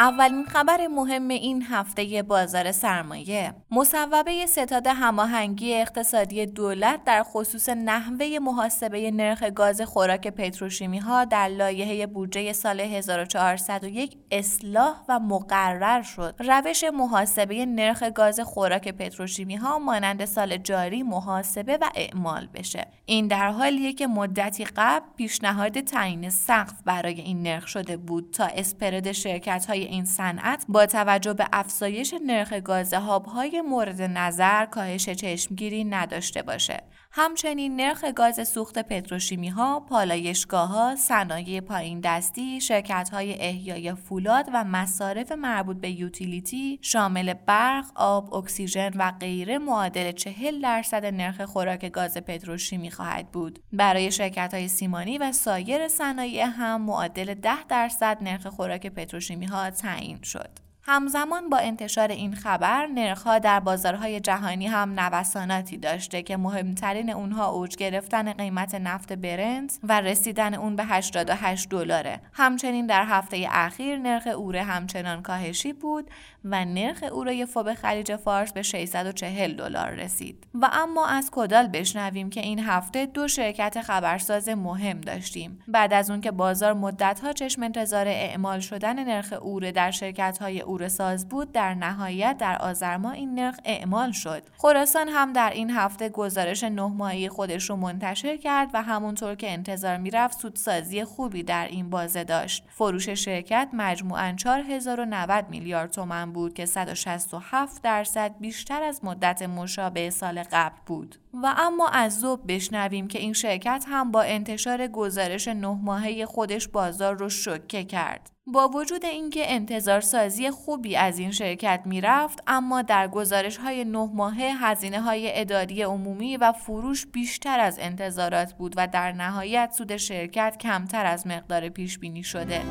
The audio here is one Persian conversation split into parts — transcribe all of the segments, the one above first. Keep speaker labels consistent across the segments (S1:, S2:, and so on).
S1: اولین خبر مهم این هفته بازار سرمایه. مصوبه ستاد هماهنگی اقتصادی دولت در خصوص نحوه محاسبه نرخ گاز خوراک پتروشیمی ها در لایحه بودجه سال 1401 اصلاح و مقرر شد. روش محاسبه نرخ گاز خوراک پتروشیمی ها مانند سال جاری محاسبه و اعمال بشه. این در حالیه که مدتی قبل پیشنهاد تعیین سقف برای این نرخ شده بود تا اسپرد شرکت های این صنعت با توجه به افزایش نرخ گاز های مورد نظر کاهش چشمگیری نداشته باشه. همچنین نرخ گاز سوخت پتروشیمی ها، پالایشگاه ها، صنایع پایین دستی، شرکت های احیای فولاد و مصارف مربوط به یوتیلیتی شامل برق، آب، اکسیژن و غیره معادل 40 درصد نرخ خوراک گاز پتروشیمی خواهد بود. برای شرکت های سیمانی و سایر صنایع هم معادل 10 درصد نرخ خوراک پتروشیمی ها تعیین شد. همزمان با انتشار این خبر نرخها در بازارهای جهانی هم نوساناتی داشته که مهمترین اونها اوج گرفتن قیمت نفت برنت و رسیدن اون به 88 دلاره. همچنین در هفته اخیر نرخ اوره همچنان کاهشی بود و نرخ اوره فوب خلیج فارس به 640 دلار رسید. و اما از کدال بشنویم که این هفته دو شرکت خبرساز مهم داشتیم. بعد از اون که بازار مدتها چشم انتظار اعمال شدن نرخ اوره در شرکت های ساز بود در نهایت در آذر این نرخ اعمال شد. خراسان هم در این هفته گزارش نه ماهی خودش رو منتشر کرد و همونطور که انتظار می‌رفت سودسازی خوبی در این بازه داشت. فروش شرکت مجموعاً 4090 میلیارد تومن بود که 167 درصد بیشتر از مدت مشابه سال قبل بود. و اما از زوب بشنویم که این شرکت هم با انتشار گزارش نه ماهه خودش بازار رو شوکه کرد. با وجود اینکه انتظار سازی خوبی از این شرکت می‌رفت اما در گزارش های نه ماهه هزینه های اداری عمومی و فروش بیشتر از انتظارات بود و در نهایت سود شرکت کمتر از مقدار پیش بینی شده.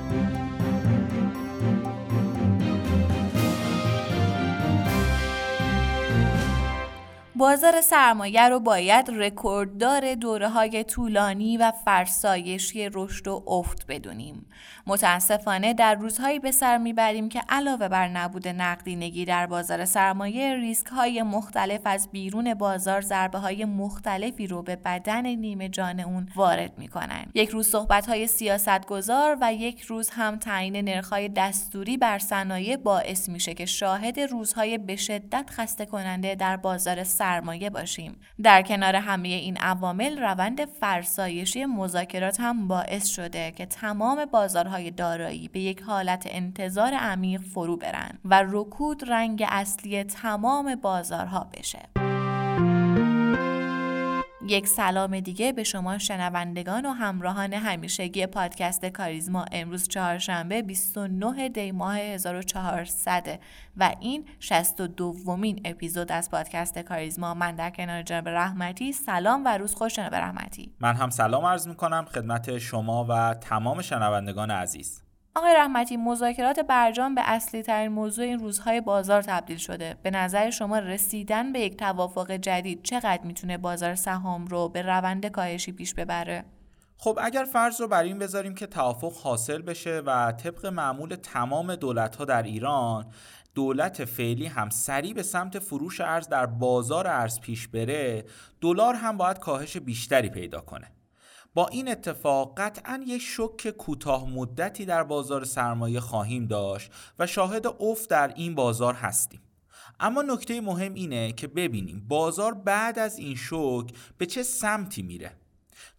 S1: بازار سرمایه رو باید رکورددار دوره های طولانی و فرسایشی رشد و افت بدونیم. متاسفانه در روزهایی به سر می‌بریم که علاوه بر نبود نقدینگی در بازار سرمایه ریسک های مختلف از بیرون بازار ضربه های مختلفی رو به بدن نیمه جان اون وارد می‌کنن یک روز صحبت های سیاست گذار و یک روز هم تعیین نرخهای دستوری بر صنایع باعث میشه که شاهد روزهای به شدت خسته کننده در بازار سرمایه باشیم در کنار همه این عوامل روند فرسایشی مذاکرات هم باعث شده که تمام بازارهای دارایی به یک حالت انتظار عمیق فرو برن و رکود رنگ اصلی تمام بازارها بشه. یک سلام دیگه به شما شنوندگان و همراهان همیشگی پادکست کاریزما. امروز چهارشنبه 29 دی ماه 1400 و این 62 دومین اپیزود از پادکست کاریزما. من در کنار جناب رحمتی سلام و روز خوش جناب رحمتی.
S2: من هم سلام عرض می کنم خدمت شما و تمام شنوندگان عزیز.
S1: آقای رحمتی مذاکرات برجام به اصلی ترین موضوع این روزهای بازار تبدیل شده. به نظر شما رسیدن به یک توافق جدید چقدر می‌تونه بازار سهام رو به روند کاهشی پیش ببره؟
S2: خب اگر فرض رو بر این بذاریم که توافق حاصل بشه و طبق معمول تمام دولت ها در ایران دولت فعلی هم سریع به سمت فروش ارز در بازار ارز پیش بره دلار هم باید کاهش بیشتری پیدا کنه. با این اتفاق قطعا یک شک کوتاه مدتی در بازار سرمایه خواهیم داشت و شاهد افت در این بازار هستیم. اما نکته مهم اینه که ببینیم بازار بعد از این شک به چه سمتی میره.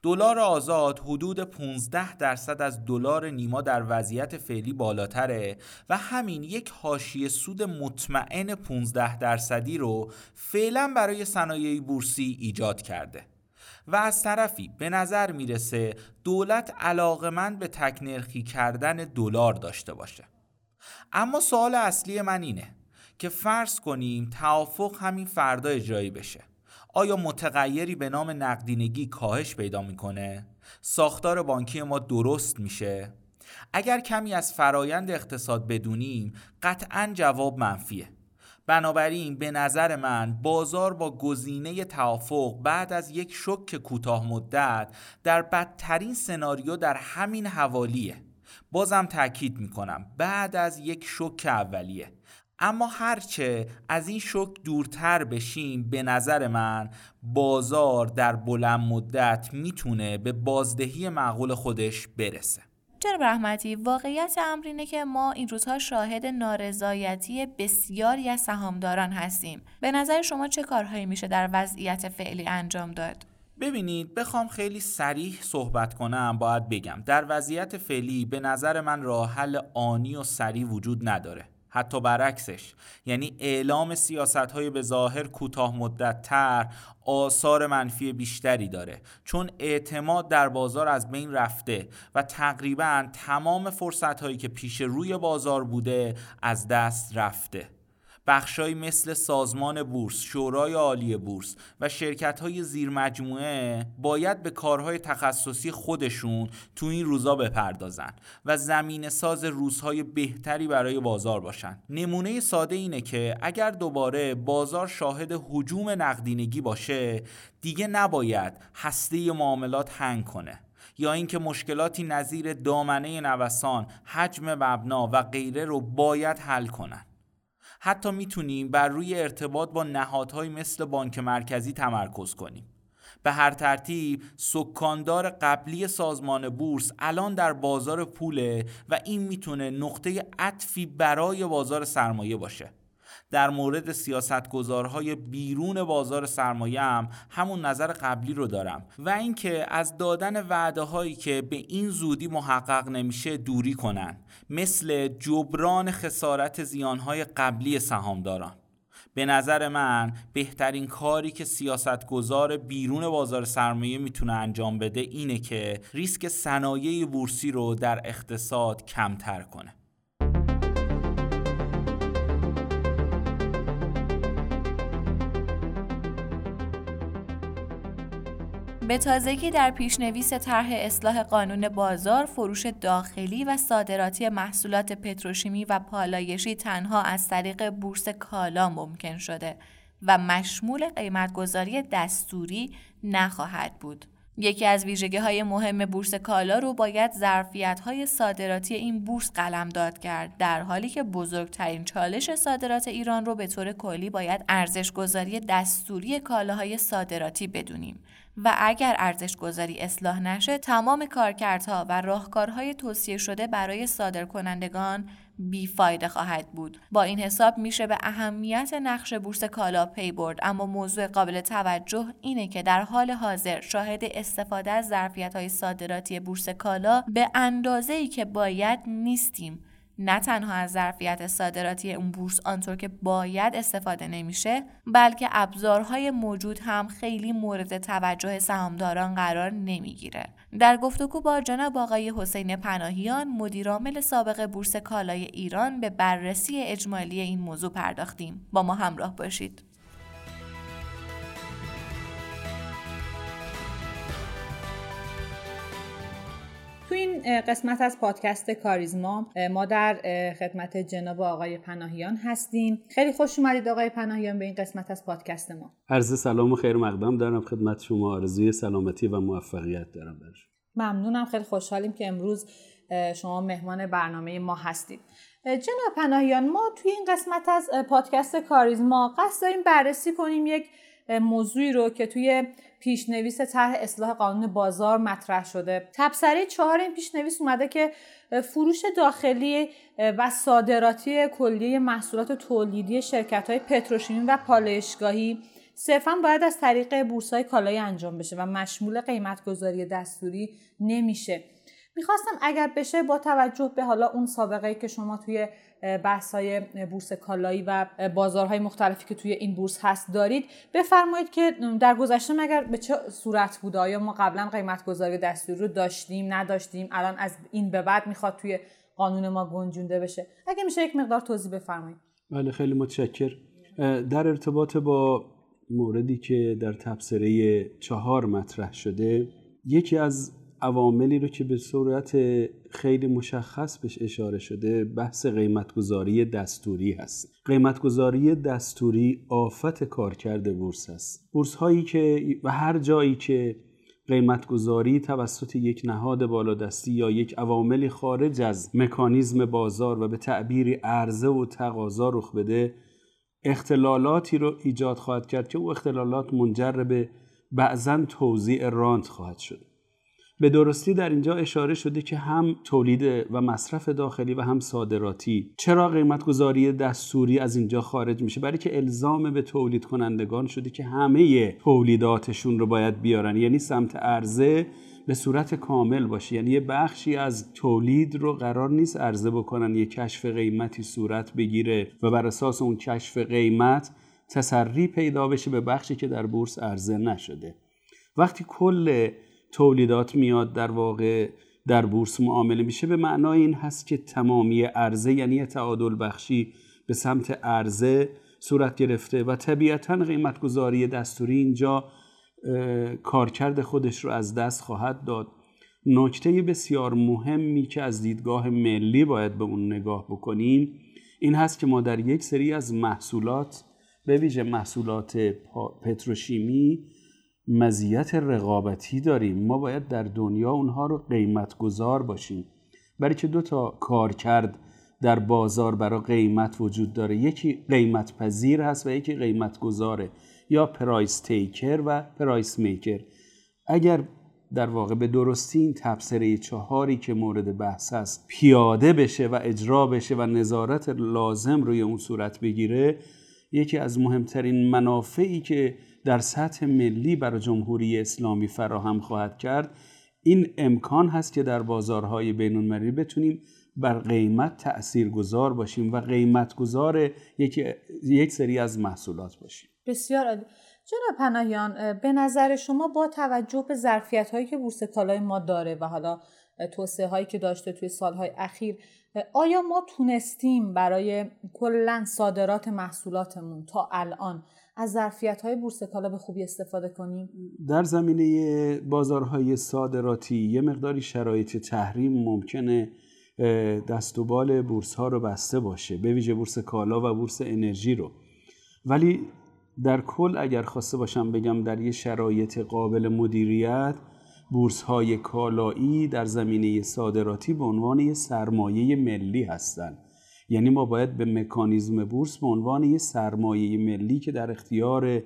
S2: دلار آزاد حدود 15 درصد از دلار نیما در وضعیت فعلی بالاتره و همین یک حاشیه سود مطمئن 15 درصدی رو فعلا برای صنایع بورسی ایجاد کرده. و از طرفی به نظر می‌رسه دولت علاقمند به تکنرخی کردن دلار داشته باشه. اما سوال اصلی من اینه که فرض کنیم توافق همین فردا اجرایی بشه. آیا متغیری به نام نقدینگی کاهش پیدا می‌کنه؟ ساختار بانکی ما درست میشه؟ اگر کمی از فرایند اقتصاد بدونیم قطعا جواب منفیه. بنابراین به نظر من بازار با گزینه توافق بعد از یک شک کوتاه مدت در بدترین سناریو در همین حوالیه. بازم تاکید می‌کنم بعد از یک شک اولیه. اما هرچه از این شک دورتر بشیم به نظر من بازار در بلند مدت می‌تونه به بازدهی معقول خودش برسه.
S1: جناب رحمتی واقعیت امر اینه که ما این روزها شاهد نارضایتی بسیاری از سهامداران هستیم. به نظر شما چه کارهایی میشه در وضعیت فعلی انجام داد؟
S2: ببینید بخوام خیلی سریح صحبت کنم باید بگم. در وضعیت فعلی به نظر من راه حل آنی و سریع وجود نداره. حتی برعکسش. یعنی اعلام سیاست های به ظاهر کوتاه مدت تر آثار منفی بیشتری داره. چون اعتماد در بازار از بین رفته و تقریبا تمام فرصت هایی که پیش روی بازار بوده از دست رفته. بخشهایی مثل سازمان بورس، شورای عالی بورس و شرکت های زیر مجموعه باید به کارهای تخصصی خودشون تو این روزا بپردازن و زمین ساز روزهای بهتری برای بازار باشن. نمونه ساده اینه که اگر دوباره بازار شاهد حجوم نقدینگی باشه دیگه نباید هسته معاملات هنگ کنه. یا اینکه مشکلاتی نظیر دامنه نوسان، حجم مبنا و غیره رو باید حل کنن. حتی می‌تونیم بر روی ارتباط با نهادهای مثل بانک مرکزی تمرکز کنیم. به هر ترتیب سکاندار قبلی سازمان بورس الان در بازار پوله و این می‌تونه نقطه عطفی برای بازار سرمایه باشه. در مورد سیاستگزارهای بیرون بازار سرمایه هم همون نظر قبلی رو دارم و اینکه از دادن وعده هایی که به این زودی محقق نمیشه دوری کنن مثل جبران خسارت زیانهای قبلی سهامداران. به نظر من بهترین کاری که سیاستگزار بیرون بازار سرمایه می‌تونه انجام بده اینه که ریسک صنایع بورسی رو در اقتصاد کمتر کنه.
S1: به تازگی در پیشنویس طرح اصلاح قانون بازار فروش داخلی و صادراتی محصولات پتروشیمی و پالایشی تنها از طریق بورس کالا ممکن شده و مشمول قیمتگذاری دستوری نخواهد بود. یکی از ویژگی های مهم بورس کالا رو باید ظرفیت های صادراتی این بورس داد کرد در حالی که بزرگترین چالش صادرات ایران رو به طور کلی باید ارزش گذاری دستوری کالاهای صادراتی بدونیم. و اگر ارزش گذاری اصلاح نشه تمام کارکردها و راهکارهای توصیه شده برای صادرکنندگان بیفایده خواهد بود. با این حساب میشه به اهمیت نقش بورس کالا پی برد اما موضوع قابل توجه اینه که در حال حاضر شاهد استفاده از ظرفیت های صادراتی بورس کالا به اندازه ای که باید نیستیم. نه تنها از ظرفیت صادراتی اون بورس آنطور که باید استفاده نمیشه بلکه ابزارهای موجود هم خیلی مورد توجه سهامداران قرار نمی‌گیره. در گفتگو با جناب آقای حسین پناهیان مدیرعامل سابق بورس کالای ایران به بررسی اجمالی این موضوع پرداختیم. با ما همراه باشید.
S3: تو این قسمت از پادکست کاریزما ما در خدمت جناب آقای پناهیان هستیم. خیلی خوش اومدید آقای پناهیان به این قسمت از پادکست ما.
S4: عرض سلام و خیر مقدم دارم خدمت شما. آرزوی سلامتی و موفقیت دارم برش.
S3: ممنونم. خیلی خوشحالیم که امروز شما مهمان برنامه ما هستید. جناب پناهیان ما توی این قسمت از پادکست کاریزما قصد داریم بررسی کنیم یک موضوعی رو که توی پیشنویس طرح اصلاح قانون بازار مطرح شده. تبصره چهار این پیشنویس اومده که فروش داخلی و صادراتی کلیه محصولات تولیدی شرکت های پتروشیمی و پالایشگاهی صرفا باید از طریق بورس های کالایی انجام بشه و مشمول قیمتگذاری دستوری نمیشه. می‌خواستم اگر بشه با توجه به حالا اون سابقه که شما توی بحث های بورس کالایی و بازارهای مختلفی که توی این بورس هست دارید. بفرمایید که در گذشته مگر به چه صورت بوده آیا ما قبلا قیمت گذاری دستوری رو داشتیم نداشتیم؟ الان از این به بعد می‌خواد توی قانون ما گنجونده بشه. اگه میشه یک مقدار توضیح بفرمایید.
S4: بله خیلی متشکر. در ارتباط با موردی که در تبصره چهار مطرح شده یکی از عواملی رو که به صورت خیلی مشخص بهش اشاره شده بحث قیمتگذاری دستوری هست. قیمتگذاری دستوری آفت کارکرد بورس هست بورس هایی که و هر جایی که قیمتگذاری توسط یک نهاد بالادستی یا یک عواملی خارج از مکانیزم بازار و به تعبیری عرضه و تقاضا رخ بده اختلالاتی رو ایجاد خواهد کرد که او اختلالات منجر به بعضا توزیع رانت خواهد شد. به درستی در اینجا اشاره شده که هم تولید و مصرف داخلی و هم صادراتی. چرا قیمت گذاری دستوری از اینجا خارج میشه؟ برای که الزام به تولید کنندگان شده که همه تولیداتشون رو باید بیارن. یعنی سمت عرضه به صورت کامل باشه. یعنی یه بخشی از تولید رو قرار نیست عرضه بکنن یه کشف قیمتی صورت بگیره و بر اساس اون کشف قیمت تسری پیدا بشه به بخشی که در بورس عرضه نشده. وقتی کل تولیدات میاد در واقع در بورس معامله میشه. به معنای این هست که تمامی عرضه یعنی تعادل بخشی به سمت عرضه صورت گرفته و طبیعتا قیمتگذاری دستوری اینجا کارکرد خودش رو از دست خواهد داد. نکته بسیار مهمی که از دیدگاه ملی باید به اون نگاه بکنیم این هست که ما در یک سری از محصولات به ویژه محصولات پتروشیمی مزیت رقابتی داریم. ما باید در دنیا اونها رو قیمت گذار باشیم. برای که دو تا کار کرد در بازار برای قیمت وجود داره. یکی قیمت پذیر هست و یکی قیمت گذاره یا پرایس تیکر و پرایس میکر اگر در واقع به درستی این تبصره چهاری که مورد بحث است پیاده بشه و اجرا بشه و نظارت لازم روی اون صورت بگیره یکی از مهمترین منافعی که در سطح ملی برای جمهوری اسلامی فراهم خواهد کرد این امکان هست که در بازارهای بین بتونیم بر قیمت تأثیر گذار باشیم و قیمت گذار یک, یک سری از محصولات باشیم.
S3: بسیار عالی. جناب پناهیان به نظر شما با توجه به ظرفیت هایی که بورس کالای ما داره و حالا توسعه هایی که داشته توی سالهای اخیر آیا ما تونستیم برای کلا صادرات محصولاتمون تا الان از ظرفیت های بورس کالا به خوبی استفاده کنیم؟
S4: در زمینه بازارهای صادراتی یه مقداری شرایط تحریم ممکنه دست و بال بورس ها رو بسته باشه به ویژه بورس کالا و بورس انرژی رو. ولی در کل اگر خواسته باشم بگم در یه شرایط قابل مدیریت بورس های کالایی در زمینه صادراتی به عنوان یه سرمایه ملی هستند یعنی ما باید به مکانیزم بورس به عنوان یه سرمایه ملی که در اختیار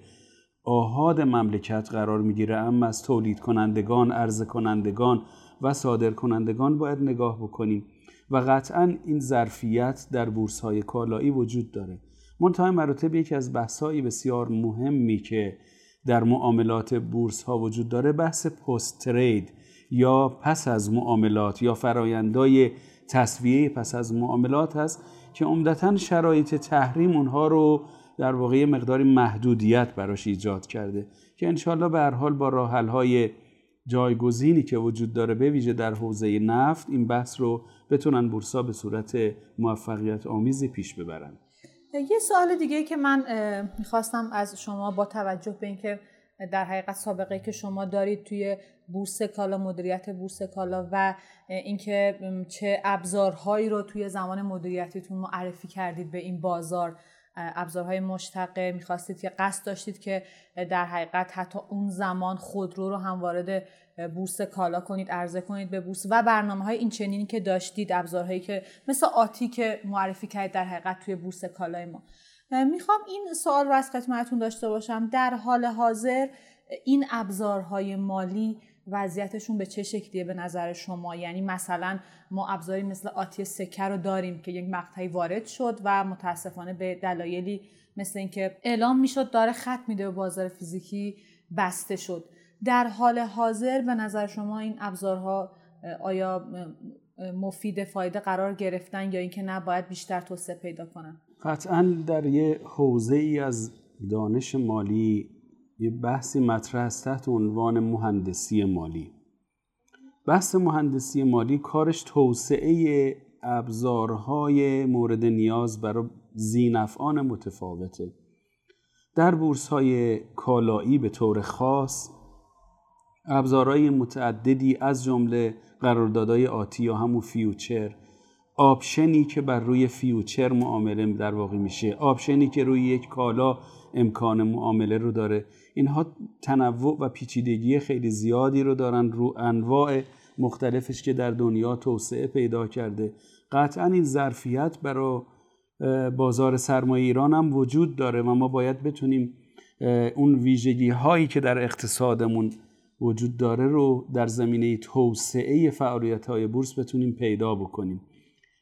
S4: آهاد مملکت قرار می‌گیره اما از تولید کنندگان، عرضه کنندگان و صادر کنندگان باید نگاه بکنیم. و قطعا این ظرفیت در بورس های کالایی وجود داره. منتهای مراتب یکی از بحث بسیار مهمی که در معاملات بورس ها وجود داره بحث پست ترید یا پس از معاملات یا فرایندای تصویه پس از معاملات هست که عمدتا شرایط تحریم اونها رو در واقع مقداری محدودیت براش ایجاد کرده که انشالله به هر حال با راحل های جایگزینی که وجود داره به ویژه در حوزه نفت این بحث رو بتونن بورسا به صورت موفقیت آمیزی پیش ببرن.
S3: یه سوال دیگه که من می‌خواستم از شما با توجه به اینکه در حقیقت سابقه که شما دارید توی بورس کالا مدیریت بورس کالا و اینکه چه ابزارهایی رو توی زمان مدیریتیتون معرفی کردید به این بازار ابزارهای مشتقه می‌خواستید که قصد داشتید که در حقیقت حتی اون زمان خودرو رو هم وارد بورس کالا کنید عرضه کنید به بورس و برنامه های این چنینی که داشتید ابزارهایی که مثل آتی که معرفی کردید در حقیقت توی بورس کالای ما. می‌خوام این سوال رو از خدمتتون داشته باشم. در حال حاضر این ابزارهای مالی وضعیتشون به چه شکلیه به نظر شما؟ یعنی مثلا ما ابزاری مثل آتی سکه رو داریم که یک مقطعی وارد شد و متاسفانه به دلایلی مثل اینکه اعلام می‌شد داره خط میده به بازار فیزیکی بسته شد. در حال حاضر به نظر شما این ابزارها آیا مفید فایده قرار گرفتن یا اینکه نه باید بیشتر توسعه پیدا کنن؟
S4: قطعا در یه حوزه ای از دانش مالی یه بحثی مطرح است تحت عنوان مهندسی مالی. بحث مهندسی مالی کارش توسعه ابزارهای مورد نیاز برای زینفعان متفاوته. در بورس های کالایی به طور خاص ابزارهای متعددی از جمله قراردادهای آتی یا همون future option ی که بر روی future معامله در واقع میشه option ی که روی یک کالا امکان معامله رو داره. اینها تنوع و پیچیدگی خیلی زیادی رو دارن رو انواع مختلفش که در دنیا توسعه پیدا کرده. قطعا این ظرفیت برای بازار سرمایه ایران هم وجود داره و ما باید بتونیم اون ویژگی هایی که در اقتصادمون وجود داره رو در زمینه توسعه فعالیت های بورس بتونیم پیدا بکنیم.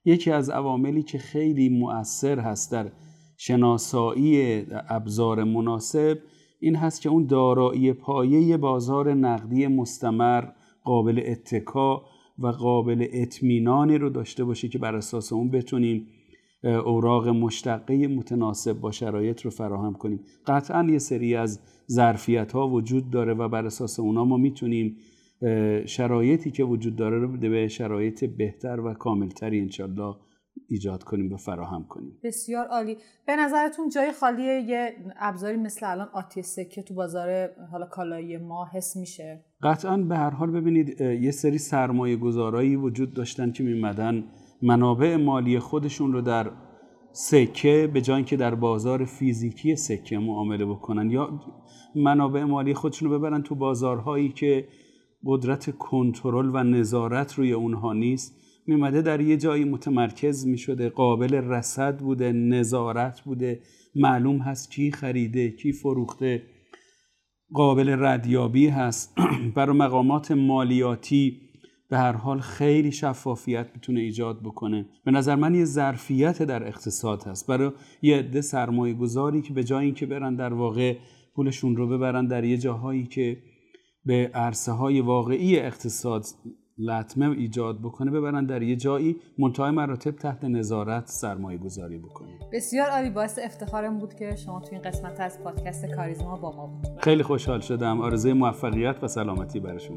S4: یکی از عواملی که خیلی مؤثر هست در شناسایی ابزار مناسب این هست که اون دارایی پایه بازار نقدی مستمر قابل اتکا و قابل اطمینانی رو داشته باشه که بر اساس اون بتونیم اوراق مشتقه متناسب با شرایط رو فراهم کنیم. قطعا یه سری از ظرفیت ها وجود داره و بر اساس اونا ما می‌تونیم شرایطی که وجود داره رو به شرایط بهتر و کاملتری انشالله ایجاد کنیم و فراهم کنیم.
S3: بسیار عالی. به نظرتون جای خالی یه ابزاری مثل الان آتی سکه تو بازار حالا کالایی ما حس میشه؟
S4: قطعا به هر حال ببینید یه سری سرمایه گذارایی وجود داشتن که میمدن منابع مالی خودشون رو در سکه به جای که در بازار فیزیکی سکه معامله بکنن. یا منابع مالی خودشون رو ببرن تو بازارهایی که قدرت کنترل و نظارت روی اونها نیست. میمده در یه جایی متمرکز می‌شده قابل رسد بوده نظارت بوده معلوم هست کی خریده کی فروخته قابل ردیابی هست. برای مقامات مالیاتی به هر حال خیلی شفافیت می‌تونه ایجاد بکنه. به نظر من یه ظرفیت در اقتصاد هست. برای یه عده سرمایه گذاری که به جای اینکه برن در واقع پولشون رو ببرن در یه جاهایی که به عرصه های واقعی اقتصاد لطمه ایجاد بکنه ببرن در یه جایی منتهای مراتب تحت نظارت سرمایه گذاری بکنه
S3: بسیار عالی. باعث افتخارم بود که شما تو این قسمت از پادکست کاریزما با ما بود
S4: خیلی خوشحال شدم. آرزوی موفقیت و سلامتی برای شما.